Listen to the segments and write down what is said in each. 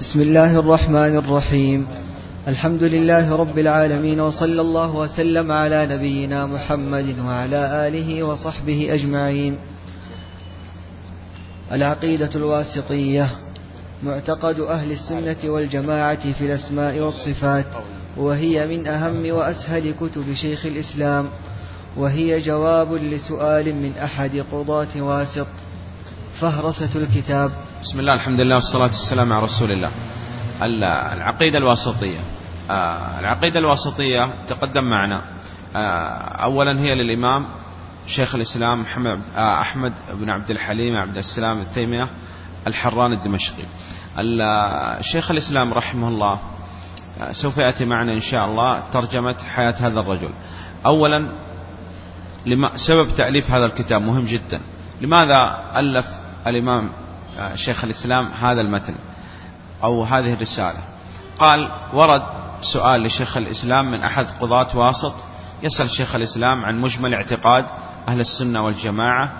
بسم الله الرحمن الرحيم. الحمد لله رب العالمين وصلى الله وسلم على نبينا محمد وعلى آله وصحبه أجمعين. العقيدة الواسطية معتقد أهل السنة والجماعة في الأسماء والصفات وهي من أهم وأسهل كتب شيخ الإسلام وهي جواب لسؤال من أحد قضاة واسط فهرسة الكتاب. بسم الله الحمد لله والصلاة والسلام على رسول الله. العقيدة الواسطية. آه، العقيدة الواسطية تقدم معنا. آه، أولا هي للإمام شيخ الإسلام محمد آه، أحمد بن عبد الحليم عبد السلام التيمية الحران الدمشقي. شيخ الإسلام رحمه الله سوف يأتي معنا إن شاء الله ترجمة حياة هذا الرجل. أولا لما سبب تأليف هذا الكتاب مهم جدا. لماذا ألف الإمام شيخ الإسلام هذا المتن أو هذه الرسالة. قال ورد سؤال لشيخ الإسلام من أحد قضاة واسط. يسأل شيخ الإسلام عن مجمل اعتقاد أهل السنة والجماعة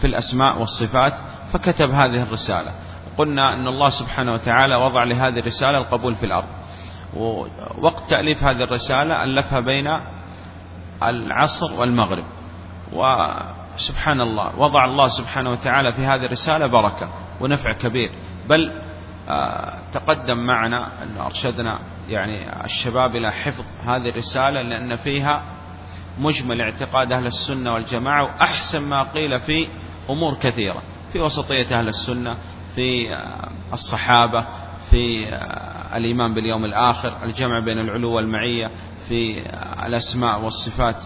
في الأسماء والصفات فكتب هذه الرسالة. قلنا أن الله سبحانه وتعالى وضع لهذه الرسالة القبول في الأرض. ووقت تأليف هذه الرسالة ألفها بين العصر والمغرب. وسبحان الله. وضع الله سبحانه وتعالى في هذه الرسالة بركة ونفع كبير. بل آه، تقدم معنا أن أرشدنا يعني الشباب إلى حفظ هذه الرسالة لأن فيها مجمل اعتقاد أهل السنة والجماعة وأحسن ما قيل في أمور كثيرة. في وسطية أهل السنة في آه، الصحابة في آه، الإيمان باليوم الآخر الجمع بين العلو والمعية في الأسماء والصفات.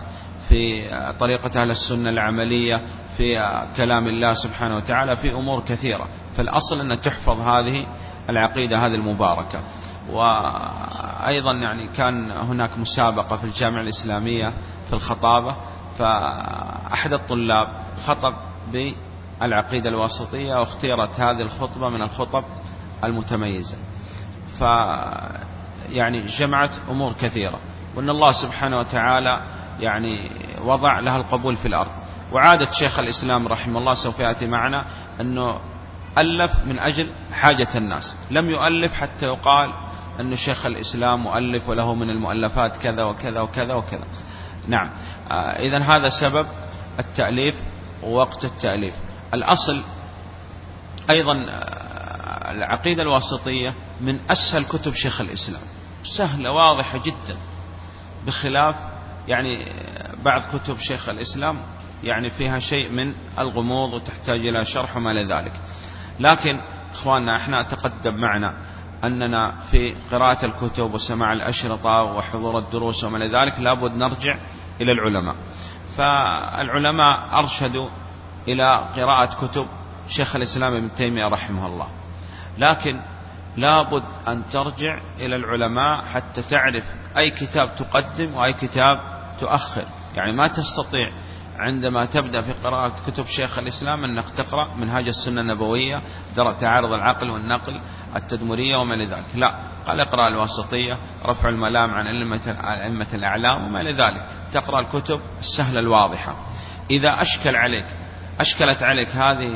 في طريقة أهل السنة العملية في كلام الله سبحانه وتعالى في أمور كثيرة. فالأصل أن تحفظ هذه العقيدة هذه المباركة. وأيضا يعني كان هناك مسابقة في الجامعة الإسلامية في الخطابة فأحد الطلاب خطب بالعقيدة الواسطية واختيرت هذه الخطبة من الخطب المتميزة. ف يعني جمعت أمور كثيرة. وأن الله سبحانه وتعالى يعني وضع لها القبول في الأرض. وعادة شيخ الإسلام رحمه الله سوف يأتي معنا أنه ألف من أجل حاجة الناس. لم يؤلف حتى يقال أن شيخ الإسلام مؤلف وله من المؤلفات كذا وكذا وكذا وكذا. نعم. آه، إذا هذا سبب التأليف ووقت التأليف. الأصل أيضا آه، العقيدة الواسطية من أسهل كتب شيخ الإسلام. سهلة واضحة جدا. بخلاف يعني بعض كتب شيخ الإسلام يعني فيها شيء من الغموض وتحتاج إلى شرح وما لذلك لكن إخواننا إحنا تقدم معنا أننا في قراءة الكتب وسماع الأشرطة وحضور الدروس وما لذلك لابد نرجع إلى العلماء. فالعلماء أرشدوا إلى قراءة كتب شيخ الإسلام ابن تيمية رحمه الله. لكن لابد أن ترجع إلى العلماء حتى تعرف أي كتاب تقدم وأي كتاب تؤخر. يعني ما تستطيع عندما تبدأ في قراءة كتب شيخ الإسلام أنك تقرأ منهاج السنة النبوية تعارض العقل والنقل التدمرية وما لذلك لا قال اقرأ الواسطية رفع الملام عن أئمة الأعلام وما لذلك تقرأ الكتب السهلة الواضحة. إذا أشكل عليك أشكلت عليك هذه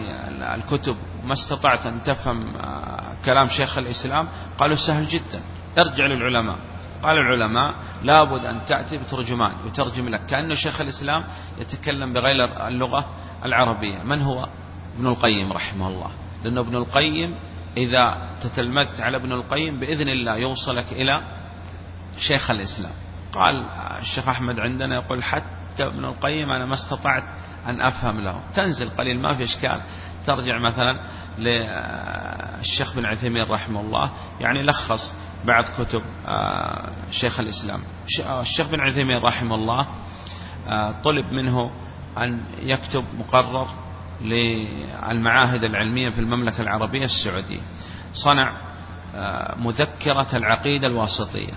الكتب ما استطعت أن تفهم آه، كلام شيخ الإسلام قالوا سهل جدا. ارجع للعلماء. قال العلماء لابد أن تأتي بترجمان يترجم لك كأن شيخ الإسلام يتكلم بغير اللغة العربية. من هو؟ ابن القيم رحمه الله. لأنه ابن القيم إذا تتلمذت على ابن القيم بإذن الله يوصلك إلى شيخ الإسلام. قال الشيخ أحمد عندنا يقول حتى ابن القيم أنا ما استطعت أن أفهم له. تنزل قليل ما في إشكال. ترجع مثلا للشيخ بن عثيمين رحمه الله. يعني لخص بعض كتب آه، شيخ الإسلام. الشيخ بن عثيمين رحمه الله آه، طلب منه أن يكتب مقرر للمعاهد العلمية في المملكة العربية السعودية. صنع آه، مذكرة العقيدة الواسطية.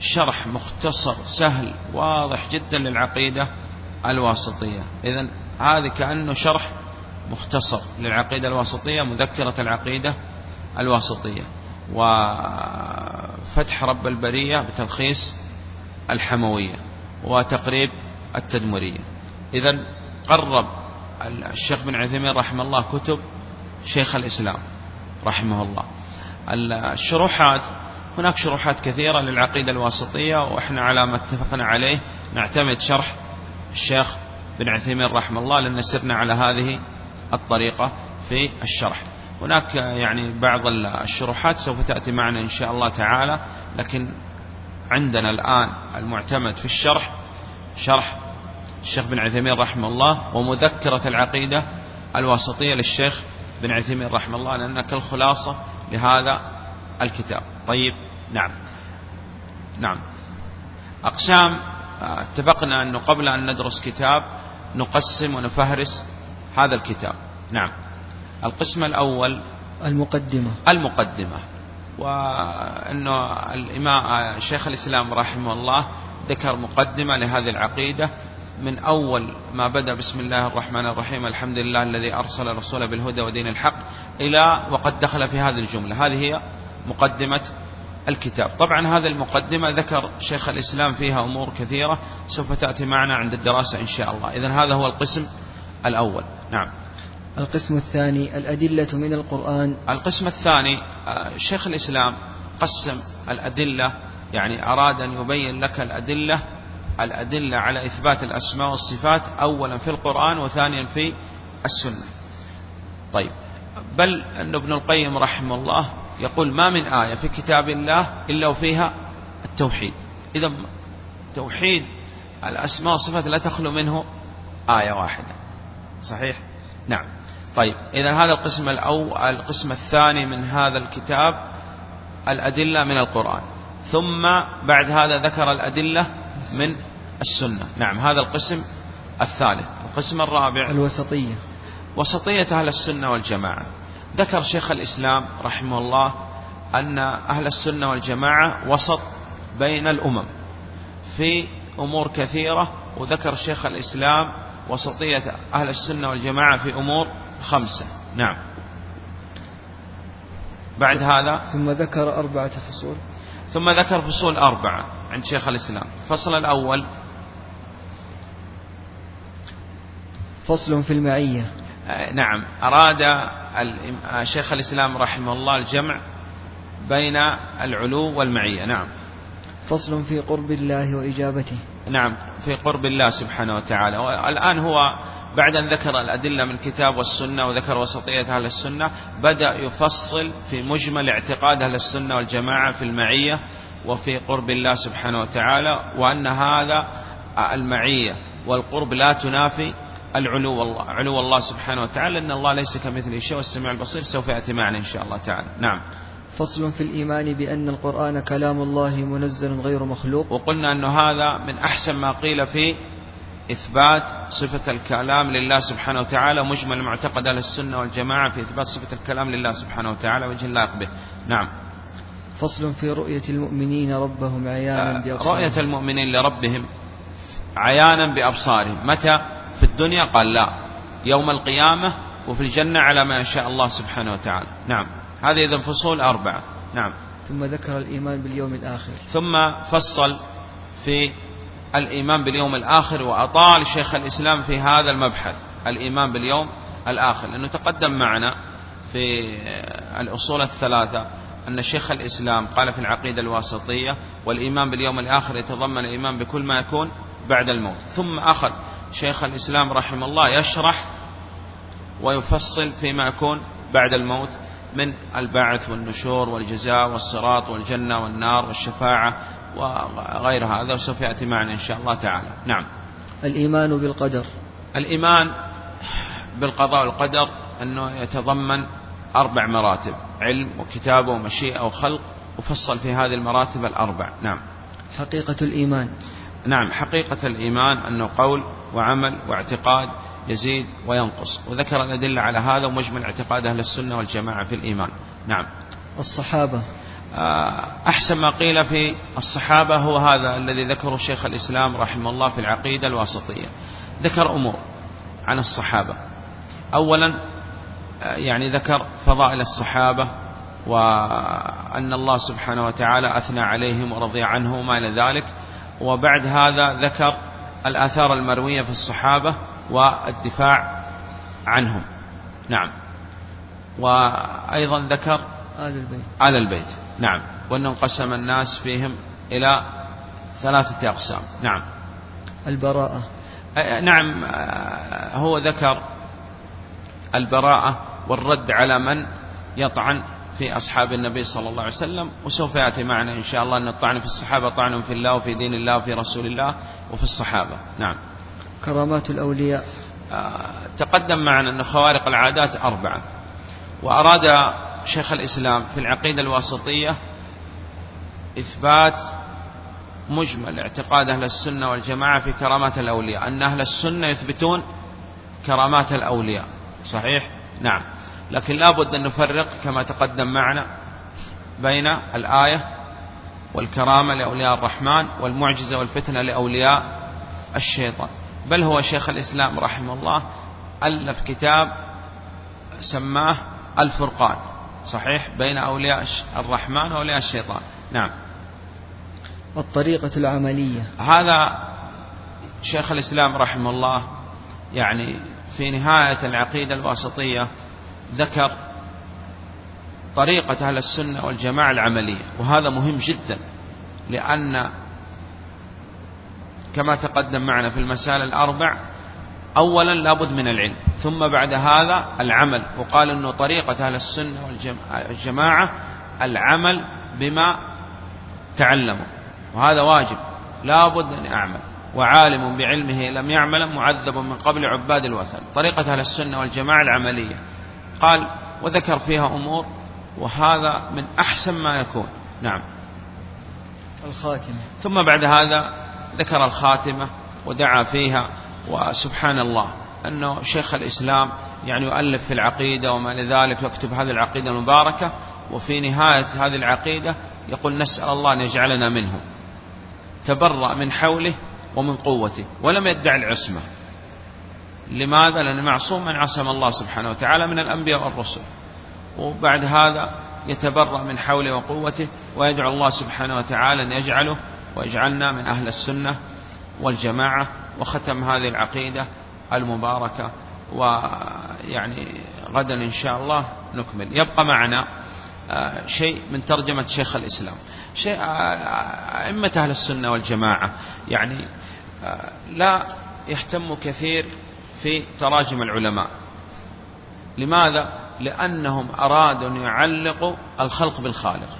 شرح مختصر سهل واضح جدا للعقيدة الواسطية. إذا هذا كأنه شرح مختصر للعقيدة الواسطية مذكرة العقيدة الواسطية. وفتح رب البرية بتلخيص الحموية وتقريب التدمرية. إذا قرب الشيخ بن عثيمين رحمه الله كتب شيخ الإسلام رحمه الله. الشروحات هناك شروحات كثيرة للعقيدة الواسطية وإحنا على ما اتفقنا عليه نعتمد شرح الشيخ بن عثيمين رحمه الله لأن سرنا على هذه الطريقة في الشرح. هناك يعني بعض الشروحات سوف تأتي معنا إن شاء الله تعالى لكن عندنا الآن المعتمد في الشرح شرح الشيخ بن عثيمين رحمه الله ومذكرة العقيدة الواسطية للشيخ بن عثيمين رحمه الله لأنها كالخلاصة لهذا الكتاب. طيب نعم. نعم. أقسام اتفقنا أنه قبل أن ندرس كتاب نقسم ونفهرس هذا الكتاب. نعم. القسم الأول المقدمة. المقدمة. وأنه الإمام شيخ الإسلام رحمه الله ذكر مقدمة لهذه العقيدة من أول ما بدأ بسم الله الرحمن الرحيم الحمد لله الذي أرسل رسوله بالهدى ودين الحق إلى وقد دخل في هذه الجملة. هذه هي مقدمة الكتاب. طبعا هذه المقدمة ذكر شيخ الإسلام فيها أمور كثيرة سوف تأتي معنا عند الدراسة إن شاء الله. إذن هذا هو القسم الأول. نعم. القسم الثاني الأدلة من القرآن. القسم الثاني آه، شيخ الإسلام قسم الأدلة يعني أراد أن يبين لك الأدلة الأدلة على إثبات الأسماء والصفات أولا في القرآن وثانيا في السنة. طيب بل أن ابن القيم رحمه الله يقول ما من آية في كتاب الله إلا وفيها التوحيد. إذا توحيد الأسماء والصفات لا تخلو منه آية واحدة. صحيح؟ نعم. طيب إذا هذا القسم الأول القسم الثاني من هذا الكتاب الأدلة من القرآن. ثم بعد هذا ذكر الأدلة من السنة. نعم هذا القسم الثالث. القسم الرابع الوسطية. وسطية أهل السنة والجماعة. ذكر شيخ الإسلام رحمه الله أن أهل السنة والجماعة وسط بين الأمم في أمور كثيرة وذكر شيخ الإسلام وسطية أهل السنة والجماعة في أمور خمسة. نعم. بعد هذا؟ ثم ذكر أربعة فصول. ثم ذكر فصول أربعة عند شيخ الإسلام. الفصل الأول. فصل في المعية. آه، نعم. أراد آه، شيخ الإسلام رحمه الله الجمع بين العلو والمعية. نعم. فصل في قرب الله وإجابته. نعم. في قرب الله سبحانه وتعالى. والآن هو بعد أن ذكر الأدلة من الكتاب والسنة وذكر وسطية أهل السنة بدأ يفصل في مجمل اعتقاد أهل السنة والجماعة في المعية وفي قرب الله سبحانه وتعالى وأن هذا المعية والقرب لا تنافي العلو الله علو الله سبحانه وتعالى أن الله ليس كمثله شيء والسميع البصير سوف يأتي معنا إن شاء الله تعالى. نعم. فصل في الإيمان بأن القرآن كلام الله منزل غير مخلوق. وقلنا أن هذا من أحسن ما قيل في إثبات صفة الكلام لله سبحانه وتعالى مجمل معتقد أهل السنة والجماعة في إثبات صفة الكلام لله سبحانه وتعالى وجه اللائق به نعم. فصل في رؤية المؤمنين ربهم عيانا آه، بأبصارهم. رؤية المؤمنين لربهم عيانا بأبصارهم. متى؟ في الدنيا؟ قال لا. يوم القيامة وفي الجنة على ما يشاء الله سبحانه وتعالى. نعم. هذه إذا فصول أربعة. نعم. ثم ذكر الإيمان باليوم الآخر. ثم فصل في الإيمان باليوم الآخر وأطال شيخ الإسلام في هذا المبحث. الإيمان باليوم الآخر. لأنه تقدم معنا في الأصول الثلاثة أن شيخ الإسلام قال في العقيدة الواسطية والإيمان باليوم الآخر يتضمن الإيمان بكل ما يكون بعد الموت. ثم أخذ شيخ الإسلام رحمه الله يشرح ويفصل فيما يكون بعد الموت من البعث والنشور والجزاء والصراط والجنة والنار والشفاعة وغير هذا وسوف يأتي معنا إن شاء الله تعالى. نعم. الإيمان بالقدر. الإيمان بالقضاء والقدر أنه يتضمن أربع مراتب علم وكتابة ومشيئة وخلق وفصل في هذه المراتب الأربع. نعم. حقيقة الإيمان. نعم حقيقة الإيمان أنه قول وعمل واعتقاد يزيد وينقص. وذكر الأدلة على هذا ومجمل اعتقاد أهل السنة والجماعة في الإيمان. نعم. الصحابة. أحسن ما قيل في الصحابة هو هذا الذي ذكره شيخ الإسلام رحمه الله في العقيدة الواسطية. ذكر أمور عن الصحابة. أولا آه، يعني ذكر فضائل الصحابة وأن الله سبحانه وتعالى أثنى عليهم ورضي عنهم وما إلى ذلك. وبعد هذا ذكر الآثار المروية في الصحابة والدفاع عنهم. نعم. وأيضا ذكر آل البيت. آل البيت. نعم. وأنه انقسم الناس فيهم إلى ثلاثة أقسام. نعم. البراءة. نعم. هو ذكر البراءة والرد على من يطعن في أصحاب النبي صلى الله عليه وسلم وسوف يأتي معنا إن شاء الله أن الطعن في الصحابة طعن في الله وفي دين الله وفي رسول الله وفي الصحابة. نعم. كرامات الأولياء. تقدم معنا أن خوارق العادات أربعة وأراد شيخ الإسلام في العقيدة الواسطية إثبات مجمل اعتقاد أهل السنة والجماعة في كرامات الأولياء أن أهل السنة يثبتون كرامات الأولياء. صحيح؟ نعم. لكن لابد أن نفرق كما تقدم معنا بين الآية والكرامة لأولياء الرحمن والمعجزة والفتنة لأولياء الشيطان. بل هو شيخ الإسلام رحمه الله ألف كتاب سماه الفرقان. صحيح؟ بين أولياء الرحمن وأولياء الشيطان. نعم. الطريقة العملية. هذا شيخ الإسلام رحمه الله يعني في نهاية العقيدة الواسطية ذكر طريقة أهل السنة والجماعة العملية وهذا مهم جدا لأن كما تقدم معنا في المسائل الأربع أولا لابد من العلم ثم بعد هذا العمل. وقال أنه طريقة أهل السنة والجماعة العمل بما تعلموا. وهذا واجب لابد أن أعمل وعالم بعلمه لم يعمل معذب من قبل عباد الوثن. طريقة أهل السنة والجماعة العملية. قال وذكر فيها أمور وهذا من أحسن ما يكون. نعم. الخاتمة. ثم بعد هذا ذكر الخاتمة ودعا فيها وسبحان الله أنه شيخ الإسلام يعني يؤلف في العقيدة وما لذلك يكتب هذه العقيدة المباركة وفي نهاية هذه العقيدة يقول نسأل الله أن يجعلنا منهم تبرأ من حوله ومن قوته ولم يدع العصمة. لماذا؟ لأن معصوم من عصم الله سبحانه وتعالى من الأنبياء والرسل. وبعد هذا يتبرأ من حوله وقوته ويدعو الله سبحانه وتعالى أن يجعله ويجعلنا من أهل السنة. والجماعة وختم هذه العقيدة المباركة ويعني غدا إن شاء الله نكمل. يبقى معنا آه، شيء من ترجمة شيخ الإسلام. شيء آه، أئمة أهل السنة والجماعة يعني آه، لا يهتم كثير في تراجم العلماء. لماذا؟ لأنهم أرادوا أن يعلقوا الخلق بالخالق.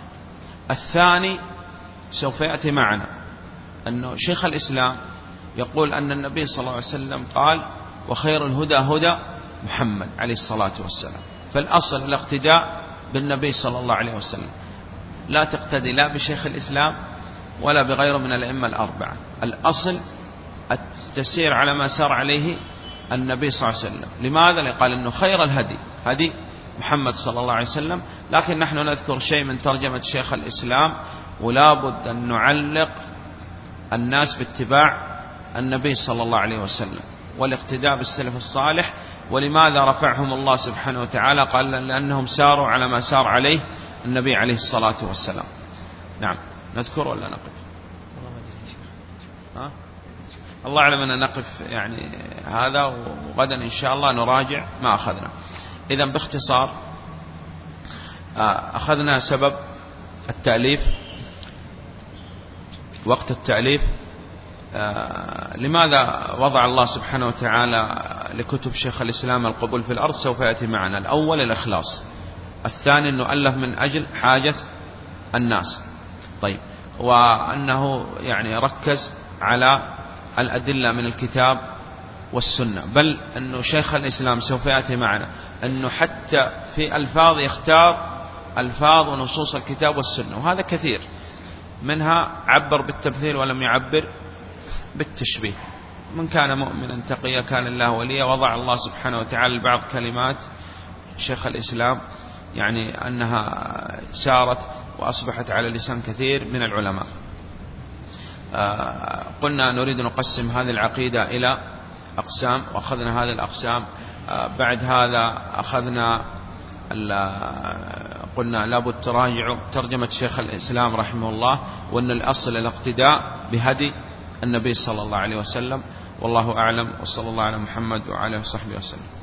الثاني سوف يأتي معنا أنه شيخ الإسلام يقول أن النبي صلى الله عليه وسلم قال وخير الهدى هدى محمد عليه الصلاة والسلام. فالأصل الاقتداء بالنبي صلى الله عليه وسلم. لا تقتدي لا بشيخ الإسلام ولا بغيره من الأئمة الأربعة. الأصل التسير على ما سار عليه النبي صلى الله عليه وسلم. لماذا؟ قال أنه خير الهدي هدي محمد صلى الله عليه وسلم. لكن نحن نذكر شيء من ترجمة شيخ الإسلام ولا بد أن نعلق الناس باتباع النبي صلى الله عليه وسلم. والاقتداء بالسلف الصالح ولماذا رفعهم الله سبحانه وتعالى؟ قال لأنهم ساروا على ما سار عليه النبي عليه الصلاة والسلام. نعم. نذكر ولا نقف؟ ها؟ الله أعلم أن نقف يعني هذا وغدا إن شاء الله نراجع ما أخذنا. إذا باختصار آه، أخذنا سبب التأليف وقت التأليف. لماذا وضع الله سبحانه وتعالى لكتب شيخ الإسلام القبول في الأرض؟ سوف يأتي معنا الأول الإخلاص. الثاني أنه ألف من أجل حاجة الناس. طيب. وأنه يعني ركز على الأدلة من الكتاب والسنة. بل أنه شيخ الإسلام سوف يأتي معنا أنه حتى في ألفاظ يختار ألفاظ ونصوص الكتاب والسنة. وهذا كثير. منها عبر بالتمثيل ولم يعبر. بالتشبيه. من كان مؤمنا تقيا كان الله وليا وضع الله سبحانه وتعالى بعض كلمات شيخ الإسلام يعني أنها سارت وأصبحت على لسان كثير من العلماء. آه، قلنا نريد أن نقسم هذه العقيدة إلى أقسام وأخذنا هذه الأقسام. آه، بعد هذا أخذنا قلنا لابد تراجع ترجمة شيخ الإسلام رحمه الله وأن الأصل الاقتداء بهدي النبي صلى الله عليه وسلم. والله أعلم. وصلى الله على محمد وعلى وصحبه وسلم.